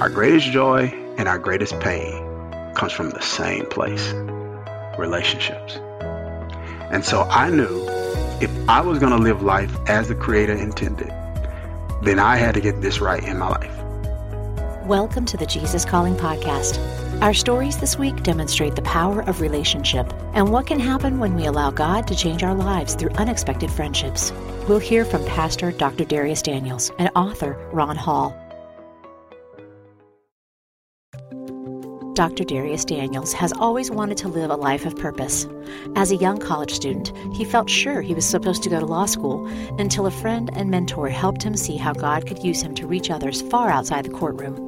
Our greatest joy and our greatest pain comes from the same place relationships. And so I knew if I was going to live life as the Creator intended, then I had to get this right in my life. Welcome to the Jesus Calling Podcast. Our stories this week demonstrate the power of relationship and what can happen when we allow God to change our lives through unexpected friendships. We'll hear from Pastor Dr. Darius Daniels and author Ron Hall. Dr. Darius Daniels has always wanted to live a life of purpose. As a young college student, he felt sure he was supposed to go to law school until a friend and mentor helped him see how God could use him to reach others far outside the courtroom.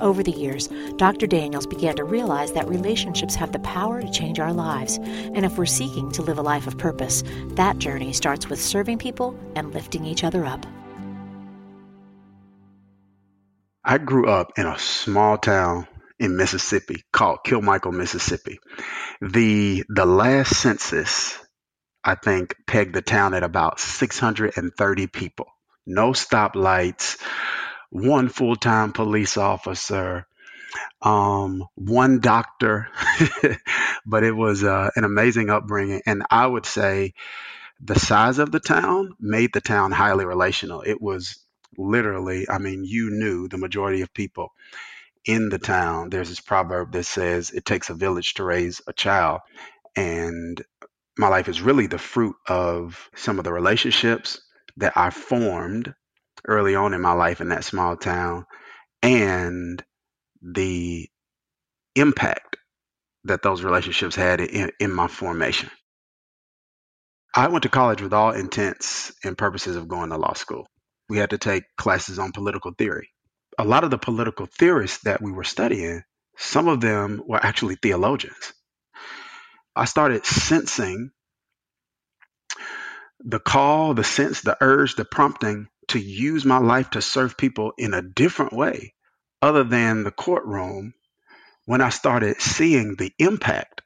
Over the years, Dr. Daniels began to realize that relationships have the power to change our lives, and if we're seeking to live a life of purpose, that journey starts with serving people and lifting each other up. I grew up in a small town in Mississippi called Kilmichael, Mississippi. The the last census, I think, pegged the town at about 630 people. No stoplights, one full-time police officer, um, one doctor, but it was uh, an amazing upbringing. And I would say the size of the town made the town highly relational. It was literally, I mean, you knew the majority of people in the town, there's this proverb that says it takes a village to raise a child. And my life is really the fruit of some of the relationships that I formed early on in my life in that small town and the impact that those relationships had in, in my formation. I went to college with all intents and purposes of going to law school. We had to take classes on political theory a lot of the political theorists that we were studying, some of them were actually theologians. I started sensing the call, the sense, the urge, the prompting to use my life to serve people in a different way other than the courtroom when I started seeing the impact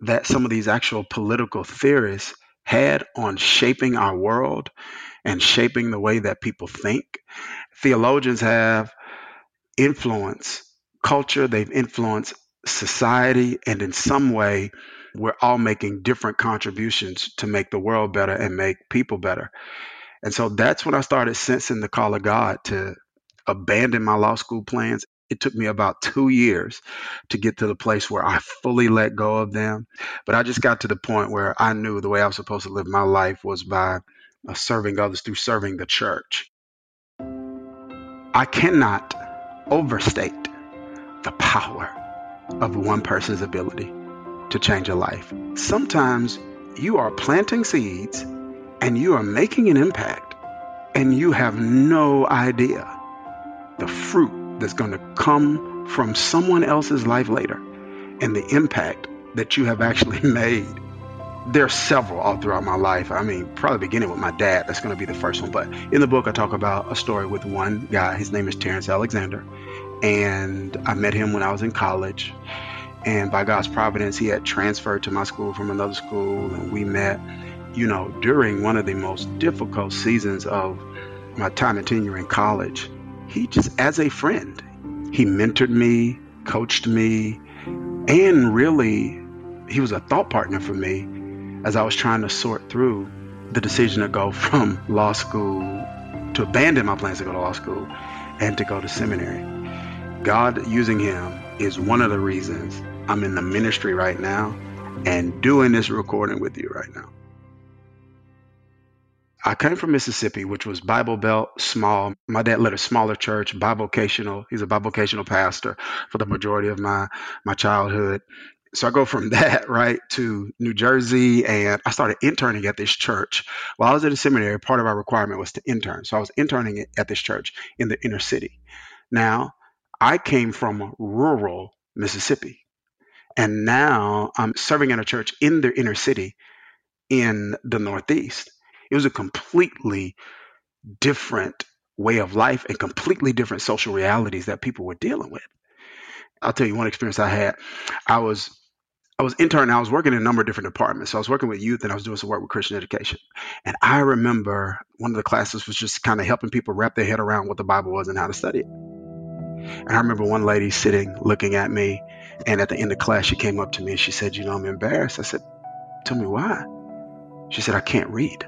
that some of these actual political theorists had on shaping our world and shaping the way that people think. Theologians have influenced culture, they've influenced society, and in some way, we're all making different contributions to make the world better and make people better. And so that's when I started sensing the call of God to abandon my law school plans. It took me about two years to get to the place where I fully let go of them. But I just got to the point where I knew the way I was supposed to live my life was by uh, serving others through serving the church. I cannot overstate the power of one person's ability to change a life. Sometimes you are planting seeds and you are making an impact, and you have no idea the fruit that's going to come from someone else's life later and the impact that you have actually made there are several all throughout my life. I mean, probably beginning with my dad. That's going to be the first one. But in the book, I talk about a story with one guy. His name is Terrence Alexander. And I met him when I was in college. And by God's providence, he had transferred to my school from another school. And we met, you know, during one of the most difficult seasons of my time and tenure in college. He just, as a friend, he mentored me, coached me, and really, he was a thought partner for me as I was trying to sort through the decision to go from law school to abandon my plans to go to law school and to go to seminary. God using him is one of the reasons I'm in the ministry right now and doing this recording with you right now. I came from Mississippi, which was Bible Belt, small. My dad led a smaller church, bivocational. He's a bivocational pastor for the majority of my my childhood so I go from that right to New Jersey, and I started interning at this church. While I was at a seminary, part of our requirement was to intern. So I was interning at this church in the inner city. Now, I came from rural Mississippi, and now I'm serving in a church in the inner city in the Northeast. It was a completely different way of life and completely different social realities that people were dealing with. I'll tell you one experience I had. I was I was interning. I was working in a number of different departments. So I was working with youth and I was doing some work with Christian education. And I remember one of the classes was just kind of helping people wrap their head around what the Bible was and how to study it. And I remember one lady sitting looking at me, and at the end of class, she came up to me and she said, You know, I'm embarrassed. I said, Tell me why. She said, I can't read.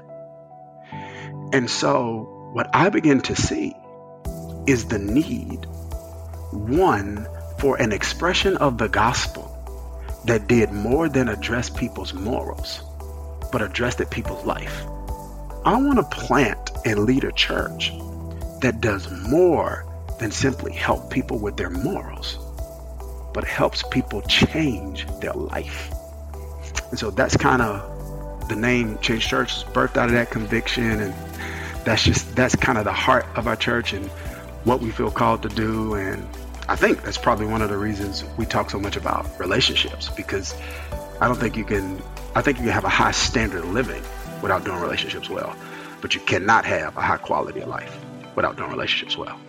And so, what I begin to see is the need, one, for an expression of the gospel that did more than address people's morals, but addressed at people's life. I want to plant and lead a church that does more than simply help people with their morals, but helps people change their life. And so that's kind of the name Change Church birthed out of that conviction. And that's just, that's kind of the heart of our church and what we feel called to do. And I think that's probably one of the reasons we talk so much about relationships because I don't think you can, I think you can have a high standard of living without doing relationships well, but you cannot have a high quality of life without doing relationships well.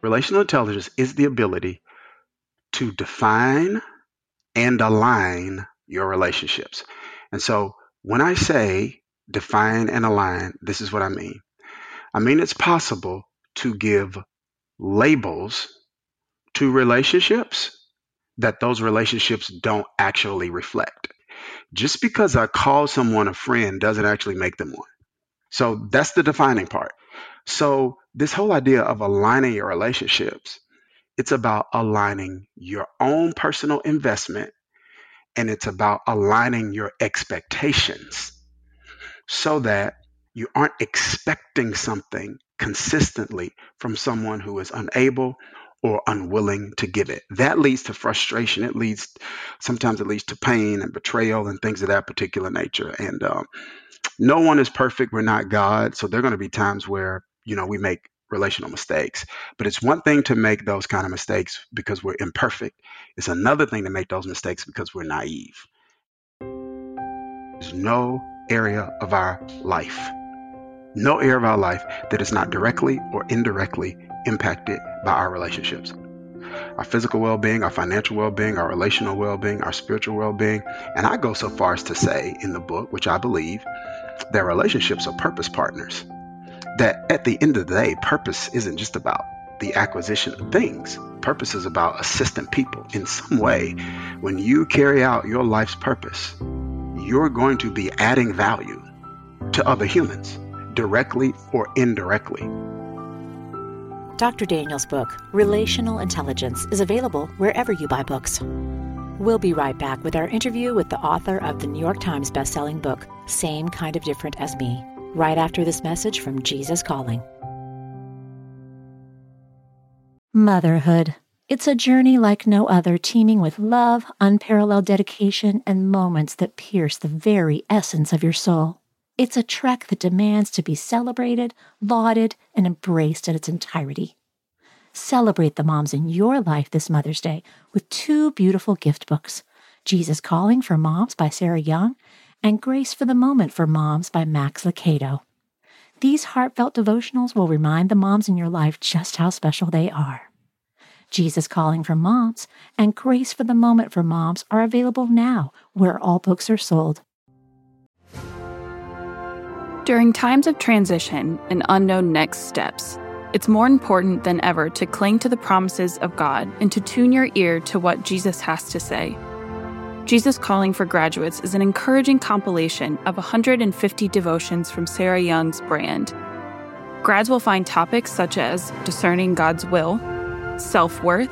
Relational intelligence is the ability to define and align your relationships. And so when I say define and align, this is what I mean. I mean, it's possible to give labels to relationships that those relationships don't actually reflect. Just because I call someone a friend doesn't actually make them one. So that's the defining part. So this whole idea of aligning your relationships, it's about aligning your own personal investment and it's about aligning your expectations so that you aren't expecting something consistently from someone who is unable or unwilling to give it. That leads to frustration. It leads, sometimes it leads to pain and betrayal and things of that particular nature. And um, no one is perfect. We're not God. So there are going to be times where, you know, we make relational mistakes. But it's one thing to make those kind of mistakes because we're imperfect. It's another thing to make those mistakes because we're naive. There's no area of our life, no area of our life that is not directly or indirectly impacted by our relationships. Our physical well being, our financial well being, our relational well being, our spiritual well being. And I go so far as to say in the book, which I believe, that relationships are purpose partners. That at the end of the day, purpose isn't just about the acquisition of things. Purpose is about assisting people in some way. When you carry out your life's purpose, you're going to be adding value to other humans, directly or indirectly. Dr. Daniel's book, Relational Intelligence, is available wherever you buy books. We'll be right back with our interview with the author of the New York Times bestselling book, Same Kind of Different as Me, right after this message from Jesus Calling. Motherhood. It's a journey like no other, teeming with love, unparalleled dedication, and moments that pierce the very essence of your soul. It's a trek that demands to be celebrated, lauded, and embraced in its entirety. Celebrate the moms in your life this Mother's Day with two beautiful gift books Jesus Calling for Moms by Sarah Young and Grace for the Moment for Moms by Max Lucado. These heartfelt devotionals will remind the moms in your life just how special they are. Jesus Calling for Moms and Grace for the Moment for Moms are available now where all books are sold. During times of transition and unknown next steps, it's more important than ever to cling to the promises of God and to tune your ear to what Jesus has to say. Jesus Calling for Graduates is an encouraging compilation of 150 devotions from Sarah Young's brand. Grads will find topics such as discerning God's will, self worth,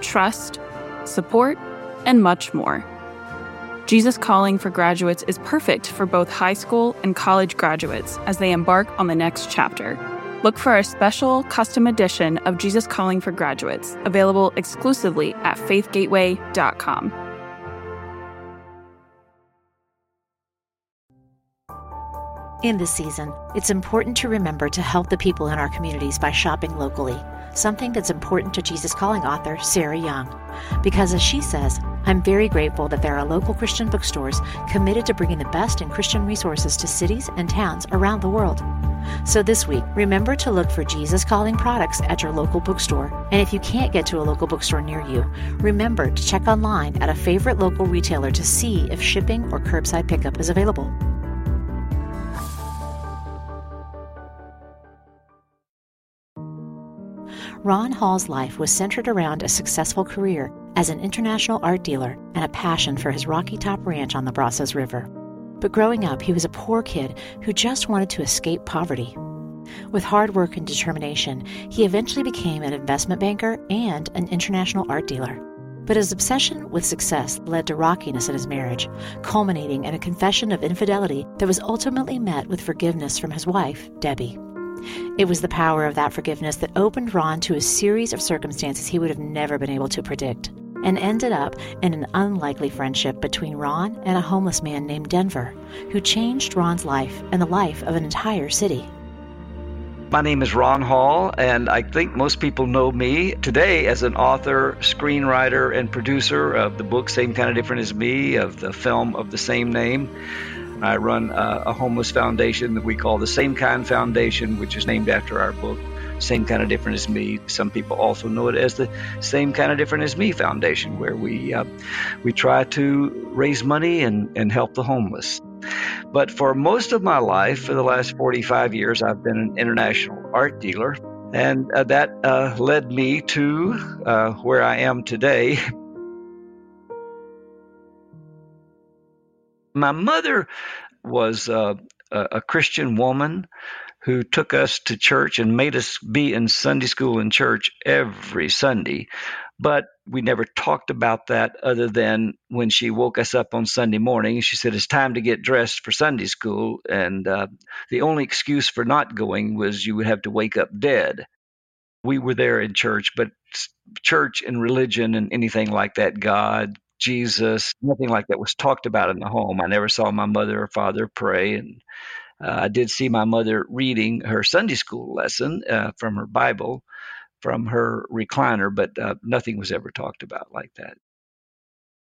trust, support, and much more. Jesus Calling for Graduates is perfect for both high school and college graduates as they embark on the next chapter. Look for a special custom edition of Jesus Calling for Graduates, available exclusively at faithgateway.com. In this season, it's important to remember to help the people in our communities by shopping locally, something that's important to Jesus Calling author Sarah Young. Because as she says, I'm very grateful that there are local Christian bookstores committed to bringing the best in Christian resources to cities and towns around the world. So this week, remember to look for Jesus Calling products at your local bookstore. And if you can't get to a local bookstore near you, remember to check online at a favorite local retailer to see if shipping or curbside pickup is available. Ron Hall's life was centered around a successful career as an international art dealer and a passion for his Rocky Top Ranch on the Brazos River. But growing up, he was a poor kid who just wanted to escape poverty. With hard work and determination, he eventually became an investment banker and an international art dealer. But his obsession with success led to rockiness in his marriage, culminating in a confession of infidelity that was ultimately met with forgiveness from his wife, Debbie. It was the power of that forgiveness that opened Ron to a series of circumstances he would have never been able to predict, and ended up in an unlikely friendship between Ron and a homeless man named Denver, who changed Ron's life and the life of an entire city. My name is Ron Hall, and I think most people know me today as an author, screenwriter, and producer of the book Same Kind of Different as Me, of the film of the same name. I run a, a homeless foundation that we call the Same Kind Foundation, which is named after our book, Same Kind of Different as Me. Some people also know it as the Same Kind of Different as Me Foundation, where we uh, we try to raise money and, and help the homeless. But for most of my life, for the last 45 years, I've been an international art dealer. And uh, that uh, led me to uh, where I am today. My mother was uh, a Christian woman who took us to church and made us be in Sunday school and church every Sunday. But we never talked about that other than when she woke us up on Sunday morning. She said, It's time to get dressed for Sunday school. And uh, the only excuse for not going was you would have to wake up dead. We were there in church, but church and religion and anything like that, God, Jesus, nothing like that was talked about in the home. I never saw my mother or father pray. And uh, I did see my mother reading her Sunday school lesson uh, from her Bible from her recliner, but uh, nothing was ever talked about like that.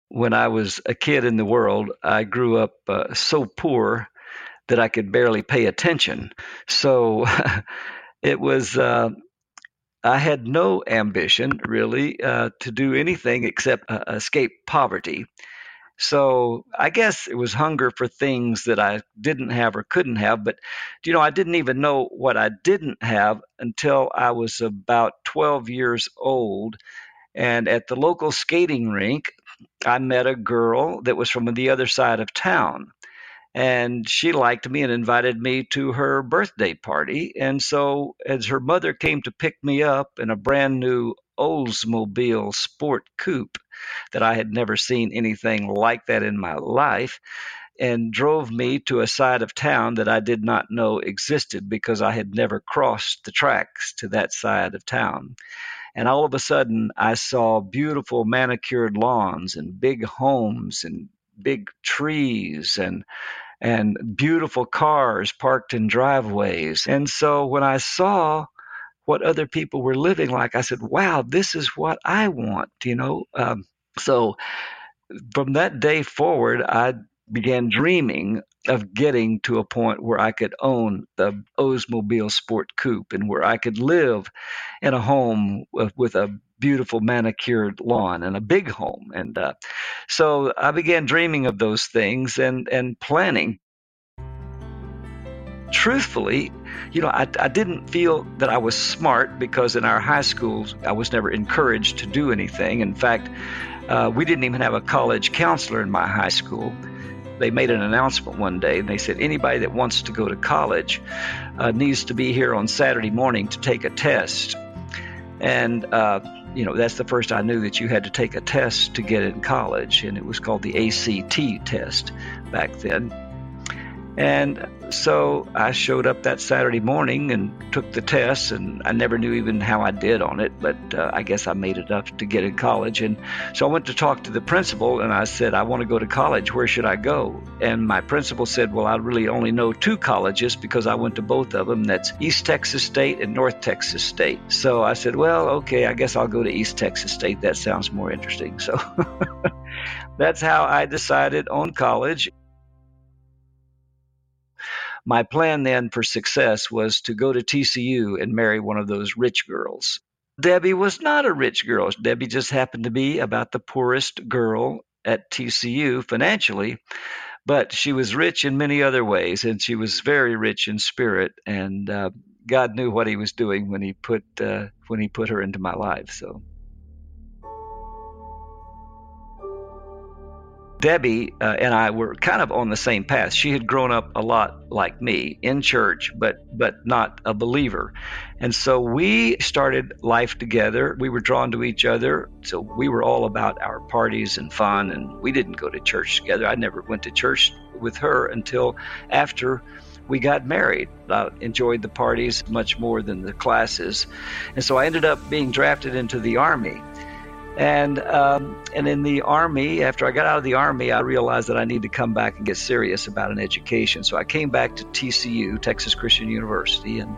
When I was a kid in the world, I grew up uh, so poor that I could barely pay attention. So it was, uh, I had no ambition really uh, to do anything except uh, escape poverty. So I guess it was hunger for things that I didn't have or couldn't have. But, you know, I didn't even know what I didn't have until I was about 12 years old. And at the local skating rink, I met a girl that was from the other side of town. And she liked me and invited me to her birthday party. And so, as her mother came to pick me up in a brand new Oldsmobile Sport Coupe, that I had never seen anything like that in my life and drove me to a side of town that I did not know existed because I had never crossed the tracks to that side of town. And all of a sudden, I saw beautiful manicured lawns and big homes and big trees and and beautiful cars parked in driveways. And so when I saw what other people were living like, I said, "Wow, this is what I want." You know, um, so from that day forward, I began dreaming of getting to a point where I could own the Oldsmobile Sport Coupe and where I could live in a home with, with a beautiful manicured lawn and a big home. And uh, so I began dreaming of those things and, and planning. Truthfully, you know, I, I didn't feel that I was smart because in our high schools, I was never encouraged to do anything. In fact, uh, we didn't even have a college counselor in my high school. They made an announcement one day and they said anybody that wants to go to college uh, needs to be here on Saturday morning to take a test. And, uh, you know, that's the first I knew that you had to take a test to get in college, and it was called the ACT test back then. And so I showed up that Saturday morning and took the test, and I never knew even how I did on it, but uh, I guess I made it up to get in college. And so I went to talk to the principal, and I said, I want to go to college. Where should I go? And my principal said, Well, I really only know two colleges because I went to both of them. That's East Texas State and North Texas State. So I said, Well, okay, I guess I'll go to East Texas State. That sounds more interesting. So that's how I decided on college my plan then for success was to go to TCU and marry one of those rich girls. Debbie was not a rich girl. Debbie just happened to be about the poorest girl at TCU financially, but she was rich in many other ways, and she was very rich in spirit. And uh, God knew what He was doing when He put uh, when He put her into my life. So. Debbie uh, and I were kind of on the same path. She had grown up a lot like me in church, but but not a believer, and so we started life together. We were drawn to each other, so we were all about our parties and fun. And we didn't go to church together. I never went to church with her until after we got married. I enjoyed the parties much more than the classes, and so I ended up being drafted into the army. And um, and in the army, after I got out of the army, I realized that I need to come back and get serious about an education. So I came back to TCU, Texas Christian University, and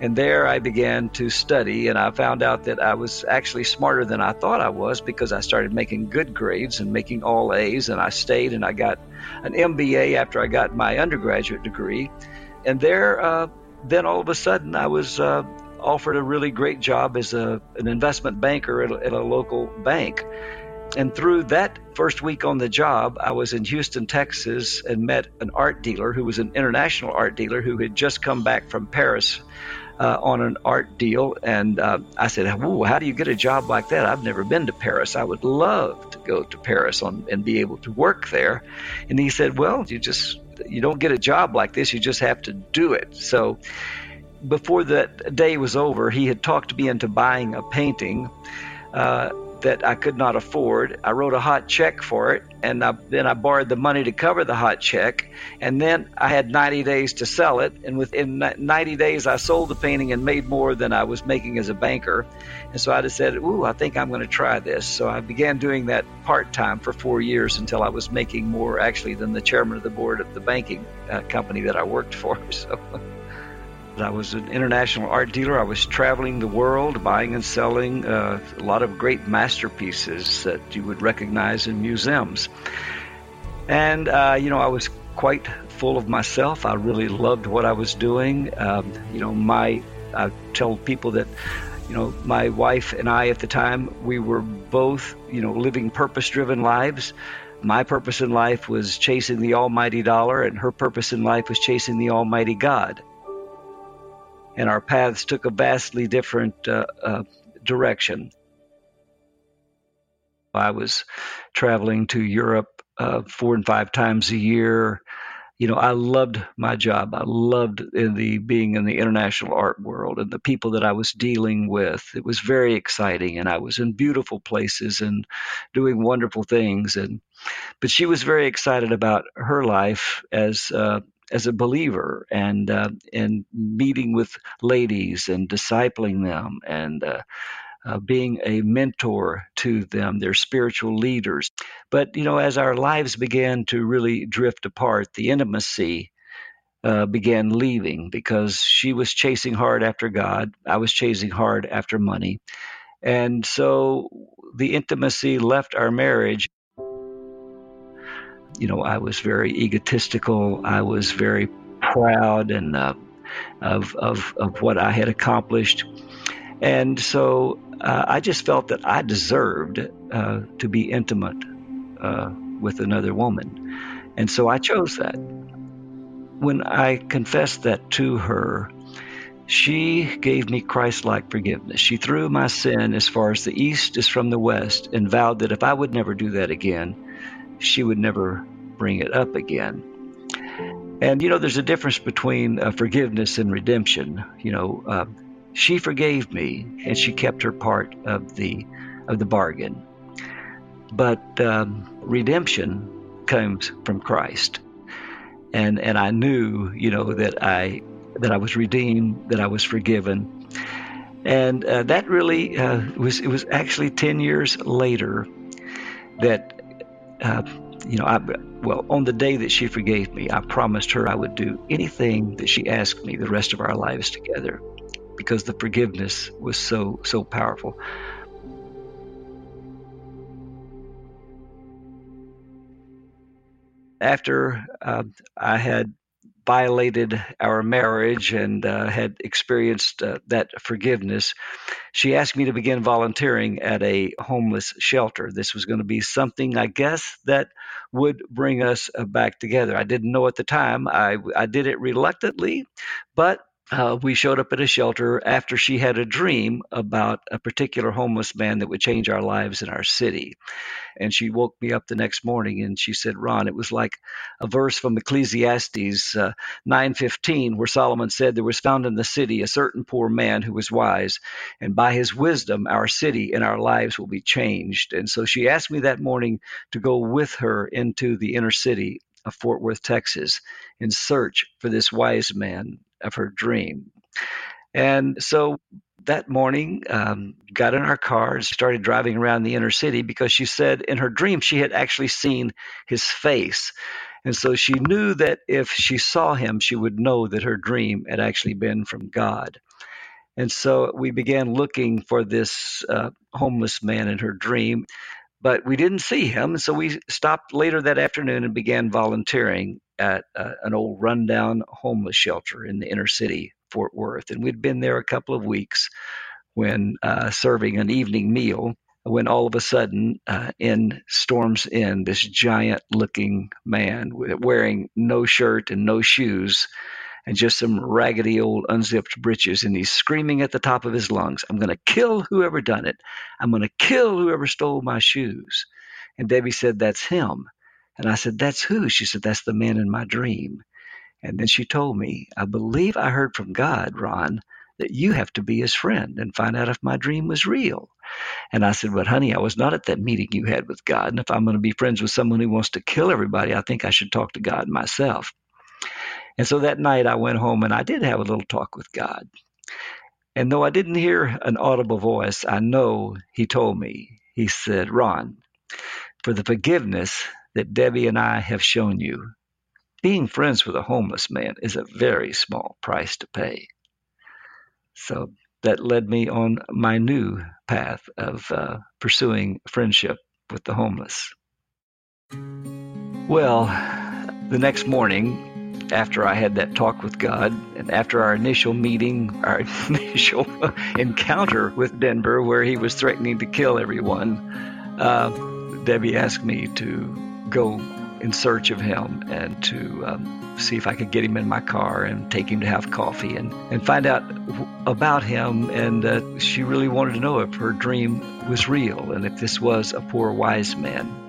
and there I began to study. And I found out that I was actually smarter than I thought I was because I started making good grades and making all A's. And I stayed and I got an MBA after I got my undergraduate degree. And there, uh, then all of a sudden, I was uh, offered a really great job as a, an investment banker at a, at a local bank. And through that first week on the job, I was in Houston, Texas, and met an art dealer who was an international art dealer who had just come back from Paris uh, on an art deal. And uh, I said, how do you get a job like that? I've never been to Paris. I would love to go to Paris on, and be able to work there. And he said, Well, you just you don't get a job like this. You just have to do it. So before that day was over, he had talked me into buying a painting uh, that I could not afford. I wrote a hot check for it, and I, then I borrowed the money to cover the hot check. And then I had 90 days to sell it. And within 90 days, I sold the painting and made more than I was making as a banker. And so I just said, Ooh, I think I'm going to try this. So I began doing that part time for four years until I was making more actually than the chairman of the board of the banking uh, company that I worked for. So. I was an international art dealer. I was traveling the world, buying and selling uh, a lot of great masterpieces that you would recognize in museums. And, uh, you know, I was quite full of myself. I really loved what I was doing. Um, you know, my, I tell people that, you know, my wife and I at the time, we were both, you know, living purpose driven lives. My purpose in life was chasing the almighty dollar, and her purpose in life was chasing the almighty God and our paths took a vastly different uh, uh, direction. I was traveling to Europe uh, four and five times a year. You know, I loved my job. I loved in the being in the international art world and the people that I was dealing with. It was very exciting, and I was in beautiful places and doing wonderful things. And but she was very excited about her life as uh, as a believer and uh, and meeting with ladies and discipling them and uh, uh, being a mentor to them, their spiritual leaders. But you know, as our lives began to really drift apart, the intimacy uh, began leaving because she was chasing hard after God, I was chasing hard after money, and so the intimacy left our marriage you know, I was very egotistical. I was very proud and uh, of, of, of what I had accomplished. And so uh, I just felt that I deserved uh, to be intimate uh, with another woman. And so I chose that. When I confessed that to her, she gave me Christ like forgiveness. She threw my sin as far as the east is from the west and vowed that if I would never do that again, she would never bring it up again. And you know, there's a difference between uh, forgiveness and redemption. You know, uh, she forgave me, and she kept her part of the of the bargain. But um, redemption comes from Christ, and and I knew, you know, that I that I was redeemed, that I was forgiven, and uh, that really uh, was it was actually ten years later that uh, you know, I, well, on the day that she forgave me, I promised her I would do anything that she asked me the rest of our lives together because the forgiveness was so, so powerful. After uh, I had violated our marriage and uh, had experienced uh, that forgiveness, she asked me to begin volunteering at a homeless shelter. This was going to be something, I guess, that would bring us uh, back together. I didn't know at the time. I, I did it reluctantly, but uh, we showed up at a shelter after she had a dream about a particular homeless man that would change our lives in our city. And she woke me up the next morning and she said, Ron, it was like a verse from Ecclesiastes uh, 9:15 where Solomon said there was found in the city a certain poor man who was wise and by his wisdom our city and our lives will be changed. And so she asked me that morning to go with her into the inner city of Fort Worth, Texas, in search for this wise man of her dream. And so that morning, um, got in our car and started driving around the inner city because she said in her dream she had actually seen his face. And so she knew that if she saw him, she would know that her dream had actually been from God. And so we began looking for this uh, homeless man in her dream but we didn't see him. So we stopped later that afternoon and began volunteering at uh, an old rundown homeless shelter in the inner city, Fort Worth. And we'd been there a couple of weeks when uh, serving an evening meal. When all of a sudden, uh, in storms in this giant looking man wearing no shirt and no shoes and just some raggedy old unzipped breeches, and he's screaming at the top of his lungs, I'm going to kill whoever done it. I'm going to kill whoever stole my shoes. And Debbie said, That's him. And I said, That's who? She said, That's the man in my dream. And then she told me, I believe I heard from God, Ron, that you have to be his friend and find out if my dream was real. And I said, But honey, I was not at that meeting you had with God. And if I'm going to be friends with someone who wants to kill everybody, I think I should talk to God myself. And so that night I went home and I did have a little talk with God. And though I didn't hear an audible voice, I know He told me, He said, Ron, for the forgiveness that Debbie and I have shown you, being friends with a homeless man is a very small price to pay. So that led me on my new path of uh, pursuing friendship with the homeless. Well, the next morning, after I had that talk with God and after our initial meeting, our initial encounter with Denver, where he was threatening to kill everyone, uh, Debbie asked me to go in search of him and to um, see if I could get him in my car and take him to have coffee and, and find out about him. And uh, she really wanted to know if her dream was real and if this was a poor wise man.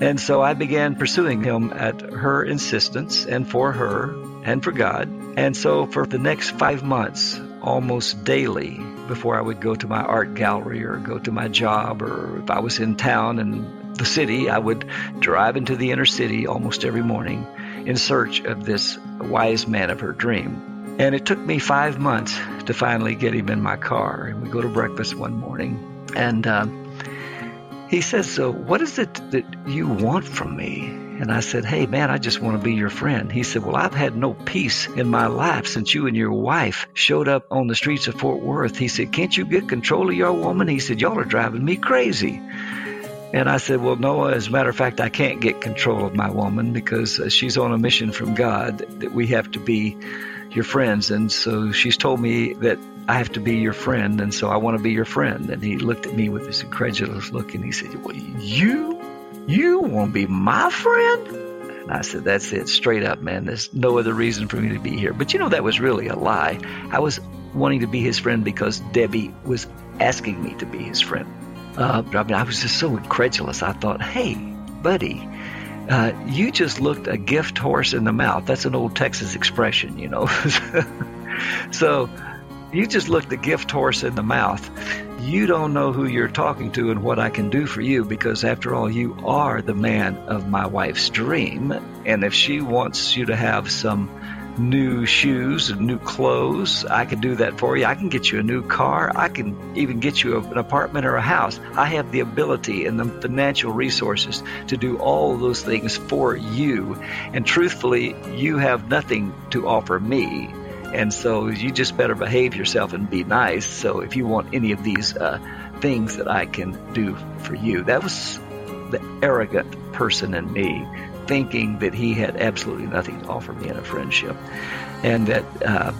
And so I began pursuing him at her insistence and for her and for God. And so for the next five months, almost daily, before I would go to my art gallery or go to my job, or if I was in town in the city, I would drive into the inner city almost every morning in search of this wise man of her dream. And it took me five months to finally get him in my car. And we go to breakfast one morning. And uh, he says, So, what is it that you want from me? And I said, Hey, man, I just want to be your friend. He said, Well, I've had no peace in my life since you and your wife showed up on the streets of Fort Worth. He said, Can't you get control of your woman? He said, Y'all are driving me crazy. And I said, Well, Noah, as a matter of fact, I can't get control of my woman because uh, she's on a mission from God that we have to be your friends. And so she's told me that I have to be your friend, and so I want to be your friend. And he looked at me with this incredulous look, and he said, "Well, you, you want to be my friend?" And I said, "That's it, straight up, man. There's no other reason for me to be here." But you know, that was really a lie. I was wanting to be his friend because Debbie was asking me to be his friend. Uh, I mean, I was just so incredulous. I thought, "Hey, buddy." Uh, you just looked a gift horse in the mouth. That's an old Texas expression, you know. so you just looked a gift horse in the mouth. You don't know who you're talking to and what I can do for you because, after all, you are the man of my wife's dream. And if she wants you to have some new shoes and new clothes, I can do that for you. I can get you a new car. I can even get you an apartment or a house. I have the ability and the financial resources to do all those things for you. And truthfully, you have nothing to offer me and so you just better behave yourself and be nice. So if you want any of these uh, things that I can do for you, that was the arrogant person in me thinking that he had absolutely nothing to offer me in a friendship, and that uh,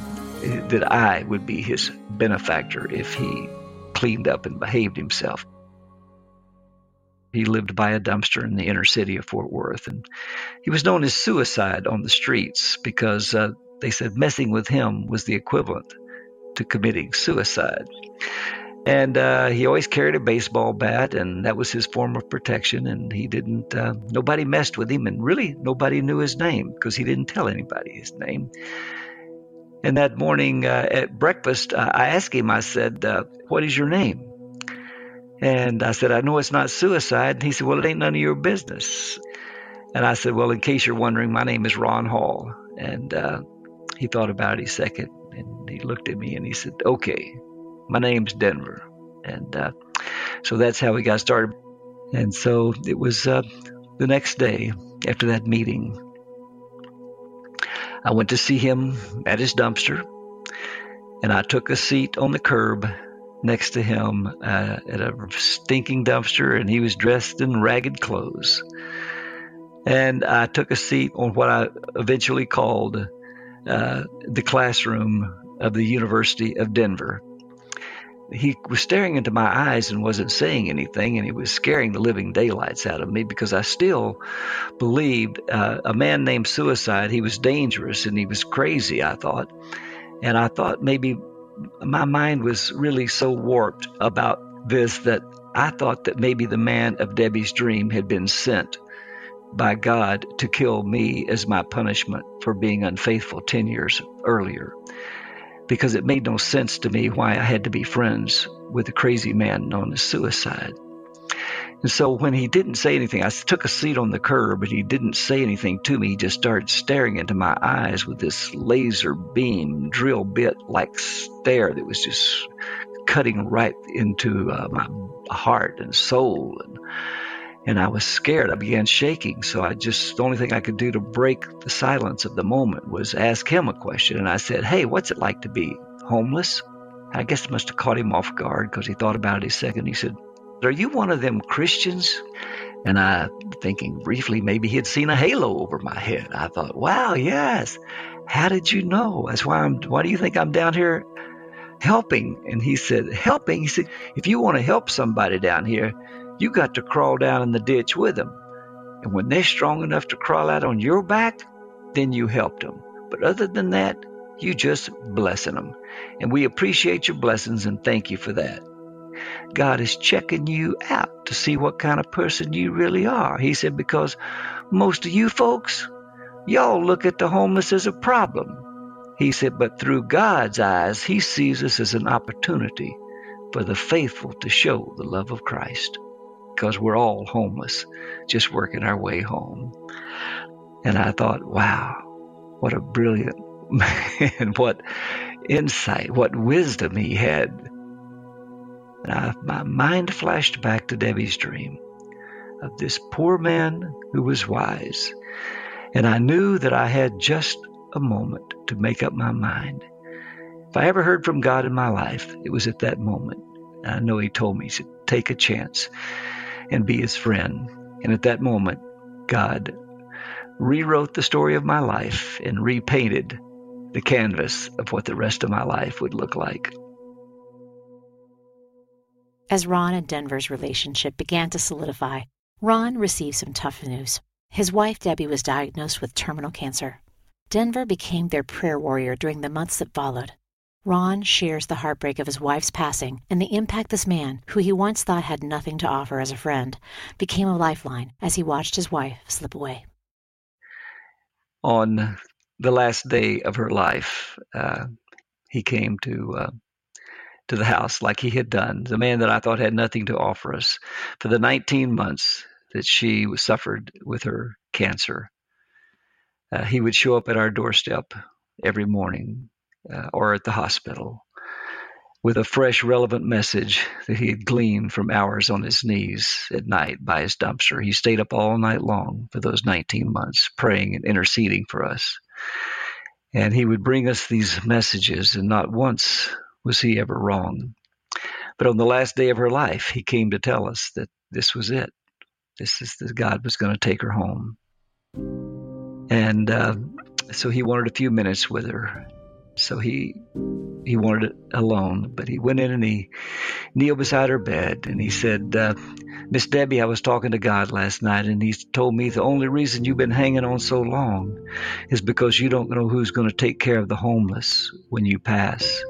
that I would be his benefactor if he cleaned up and behaved himself. He lived by a dumpster in the inner city of Fort Worth, and he was known as suicide on the streets because uh, they said messing with him was the equivalent to committing suicide. And uh, he always carried a baseball bat, and that was his form of protection. And he didn't, uh, nobody messed with him, and really nobody knew his name because he didn't tell anybody his name. And that morning uh, at breakfast, I asked him, I said, uh, What is your name? And I said, I know it's not suicide. And he said, Well, it ain't none of your business. And I said, Well, in case you're wondering, my name is Ron Hall. And uh, he thought about it a second and he looked at me and he said, Okay, my name's Denver. And uh, so that's how we got started. And so it was uh, the next day after that meeting. I went to see him at his dumpster, and I took a seat on the curb next to him uh, at a stinking dumpster, and he was dressed in ragged clothes. And I took a seat on what I eventually called uh, the classroom of the University of Denver he was staring into my eyes and wasn't saying anything, and he was scaring the living daylights out of me because I still believed uh, a man named Suicide, he was dangerous and he was crazy, I thought. And I thought maybe my mind was really so warped about this that I thought that maybe the man of Debbie's dream had been sent by God to kill me as my punishment for being unfaithful 10 years earlier because it made no sense to me why I had to be friends with a crazy man known as suicide. And so when he didn't say anything, I took a seat on the curb, but he didn't say anything to me. He just started staring into my eyes with this laser beam, drill bit like stare that was just cutting right into uh, my heart and soul. And and I was scared. I began shaking. So I just, the only thing I could do to break the silence of the moment was ask him a question. And I said, Hey, what's it like to be homeless? I guess it must have caught him off guard because he thought about it a second. He said, Are you one of them Christians? And I, thinking briefly, maybe he had seen a halo over my head. I thought, Wow, yes. How did you know? That's why I'm, why do you think I'm down here helping? And he said, Helping? He said, If you want to help somebody down here, you got to crawl down in the ditch with them. And when they're strong enough to crawl out on your back, then you helped them. But other than that, you just blessing them. And we appreciate your blessings and thank you for that. God is checking you out to see what kind of person you really are. He said, because most of you folks, y'all look at the homeless as a problem. He said, but through God's eyes, He sees us as an opportunity for the faithful to show the love of Christ because we're all homeless, just working our way home. And I thought, wow, what a brilliant man, what insight, what wisdom he had. And I, my mind flashed back to Debbie's dream of this poor man who was wise. And I knew that I had just a moment to make up my mind. If I ever heard from God in my life, it was at that moment. I know He told me to take a chance and be his friend. And at that moment, God rewrote the story of my life and repainted the canvas of what the rest of my life would look like. As Ron and Denver's relationship began to solidify, Ron received some tough news. His wife, Debbie, was diagnosed with terminal cancer. Denver became their prayer warrior during the months that followed. Ron shares the heartbreak of his wife's passing and the impact this man, who he once thought had nothing to offer as a friend, became a lifeline as he watched his wife slip away. On the last day of her life, uh, he came to uh, to the house like he had done. The man that I thought had nothing to offer us for the 19 months that she suffered with her cancer. Uh, he would show up at our doorstep every morning uh, or at the hospital with a fresh, relevant message that he had gleaned from hours on his knees at night by his dumpster. He stayed up all night long for those 19 months, praying and interceding for us. And he would bring us these messages, and not once was he ever wrong. But on the last day of her life, he came to tell us that this was it. This is that God was going to take her home. And uh, so he wanted a few minutes with her. So he he wanted it alone. But he went in and he kneeled beside her bed and he said, uh, Miss Debbie, I was talking to God last night and he told me the only reason you've been hanging on so long is because you don't know who's going to take care of the homeless when you pass.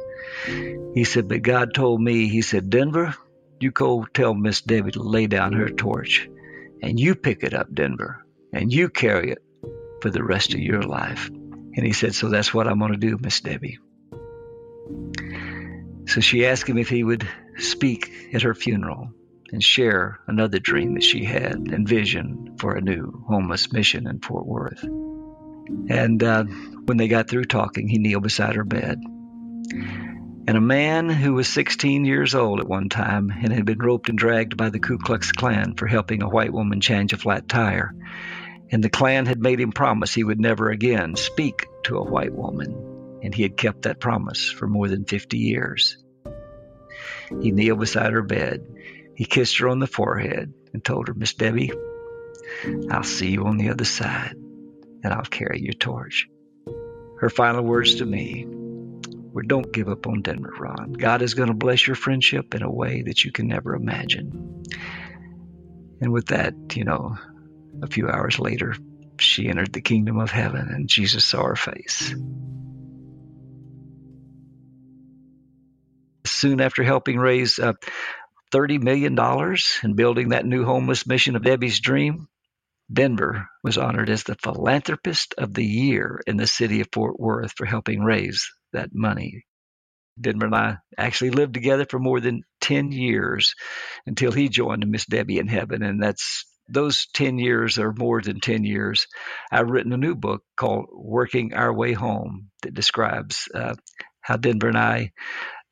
He said, but God told me, he said, Denver, you go tell Miss Debbie to lay down her torch and you pick it up, Denver, and you carry it for the rest of your life. And he said, so that's what I'm going to do, Miss Debbie. So she asked him if he would speak at her funeral and share another dream that she had and vision for a new homeless mission in Fort Worth. And uh, when they got through talking, he kneeled beside her bed. And a man who was 16 years old at one time and had been roped and dragged by the Ku Klux Klan for helping a white woman change a flat tire. And the Klan had made him promise he would never again speak to a white woman and he had kept that promise for more than 50 years. He kneeled beside her bed. He kissed her on the forehead and told her, Miss Debbie, I'll see you on the other side and I'll carry your torch. Her final words to me were, Don't give up on Denver, Ron. God is going to bless your friendship in a way that you can never imagine. And with that, you know, a few hours later, she entered the kingdom of heaven and Jesus saw her face. soon after helping raise uh, $30 million and building that new homeless mission of Debbie's dream, Denver was honored as the Philanthropist of the Year in the city of Fort Worth for helping raise that money. Denver and I actually lived together for more than 10 years until he joined Miss Debbie in heaven. And that's those 10 years or more than 10 years. I've written a new book called Working Our Way Home that describes uh, how Denver and I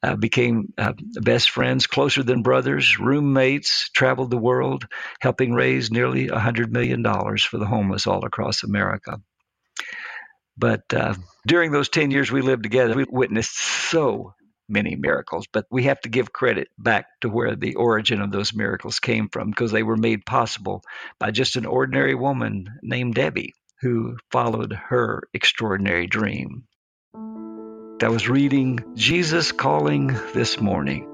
uh, became uh, best friends, closer than brothers, roommates, traveled the world, helping raise nearly $100 million for the homeless all across America. But uh, during those 10 years we lived together, we witnessed so many miracles, but we have to give credit back to where the origin of those miracles came from because they were made possible by just an ordinary woman named Debbie who followed her extraordinary dream. I was reading Jesus Calling this morning.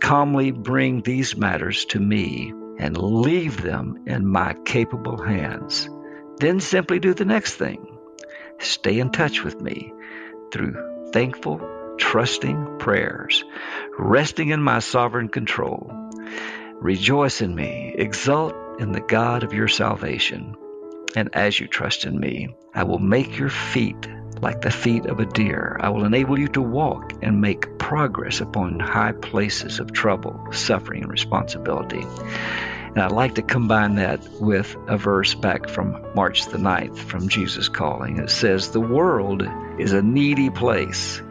Calmly bring these matters to me and leave them in my capable hands. Then simply do the next thing. Stay in touch with me through thankful, trusting prayers, resting in my sovereign control. Rejoice in me, exult in the God of your salvation. And as you trust in me, I will make your feet like the feet of a deer. I will enable you to walk and make progress upon high places of trouble, suffering, and responsibility. And I'd like to combine that with a verse back from March the 9th from Jesus Calling. It says, The world is a needy place.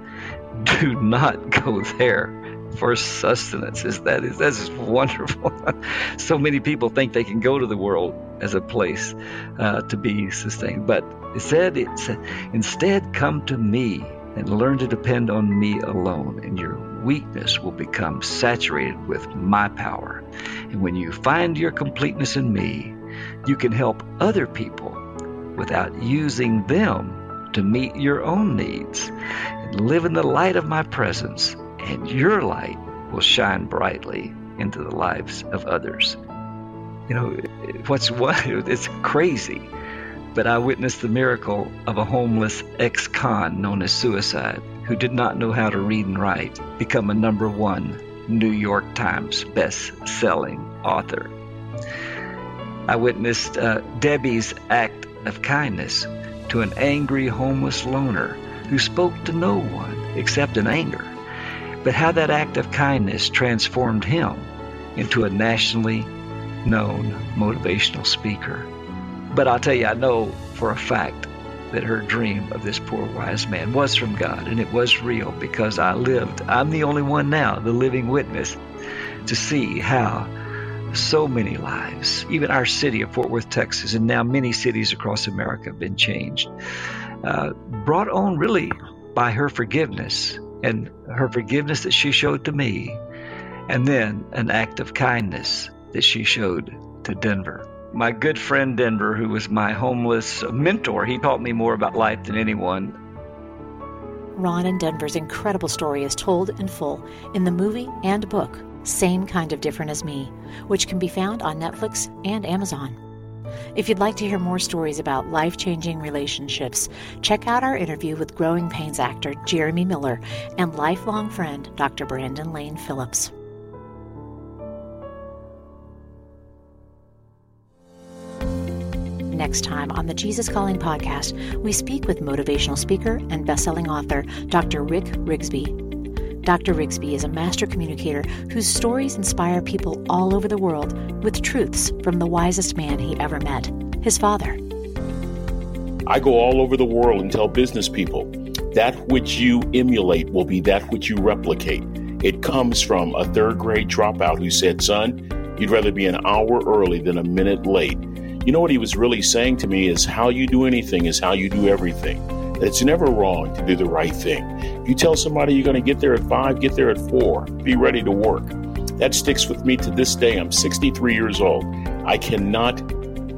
Do not go there for sustenance. Is that is that is wonderful. so many people think they can go to the world as a place uh, to be sustained, but it said it's instead come to me and learn to depend on me alone, and your weakness will become saturated with my power. And when you find your completeness in me, you can help other people without using them to meet your own needs live in the light of my presence and your light will shine brightly into the lives of others. You know, what's what? It's crazy. But I witnessed the miracle of a homeless ex con known as suicide who did not know how to read and write become a number one New York Times best selling author. I witnessed uh, Debbie's act of kindness to an angry homeless loner who spoke to no one except in anger but how that act of kindness transformed him into a nationally known motivational speaker. But I'll tell you, I know for a fact that her dream of this poor wise man was from God and it was real because I lived. I'm the only one now, the living witness, to see how so many lives, even our city of Fort Worth, Texas, and now many cities across America have been changed, uh, brought on really by her forgiveness and her forgiveness that she showed to me, and then an act of kindness that she showed to Denver. My good friend Denver, who was my homeless mentor, he taught me more about life than anyone. Ron, and Denver's incredible story is told in full in the movie and book, Same Kind of Different as Me, which can be found on Netflix and Amazon. If you'd like to hear more stories about life changing relationships, check out our interview with Growing Pains actor Jeremy Miller and lifelong friend Dr. Brandon Lane Phillips. Next time on the Jesus Calling podcast, we speak with motivational speaker and best-selling author Dr. Rick Rigsby Dr. Rigsby is a master communicator whose stories inspire people all over the world with truths from the wisest man he ever met, his father. I go all over the world and tell business people that which you emulate will be that which you replicate. It comes from a third grade dropout who said, Son, you'd rather be an hour early than a minute late. You know what he was really saying to me is how you do anything is how you do everything. It's never wrong to do the right thing. You tell somebody you're going to get there at five, get there at four. Be ready to work. That sticks with me to this day. I'm 63 years old. I cannot,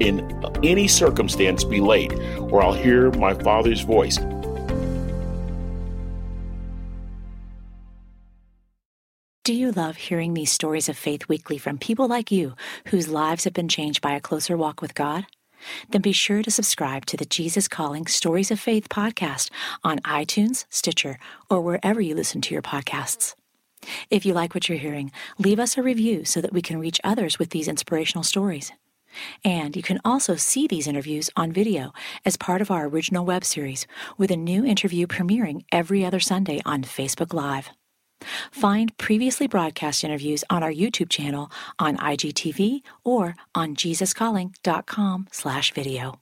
in any circumstance, be late, or I'll hear my father's voice. Do you love hearing these stories of faith weekly from people like you whose lives have been changed by a closer walk with God? Then be sure to subscribe to the Jesus Calling Stories of Faith podcast on iTunes, Stitcher, or wherever you listen to your podcasts. If you like what you're hearing, leave us a review so that we can reach others with these inspirational stories. And you can also see these interviews on video as part of our original web series, with a new interview premiering every other Sunday on Facebook Live. Find previously broadcast interviews on our YouTube channel on IGTV or on jesuscalling.com slash video.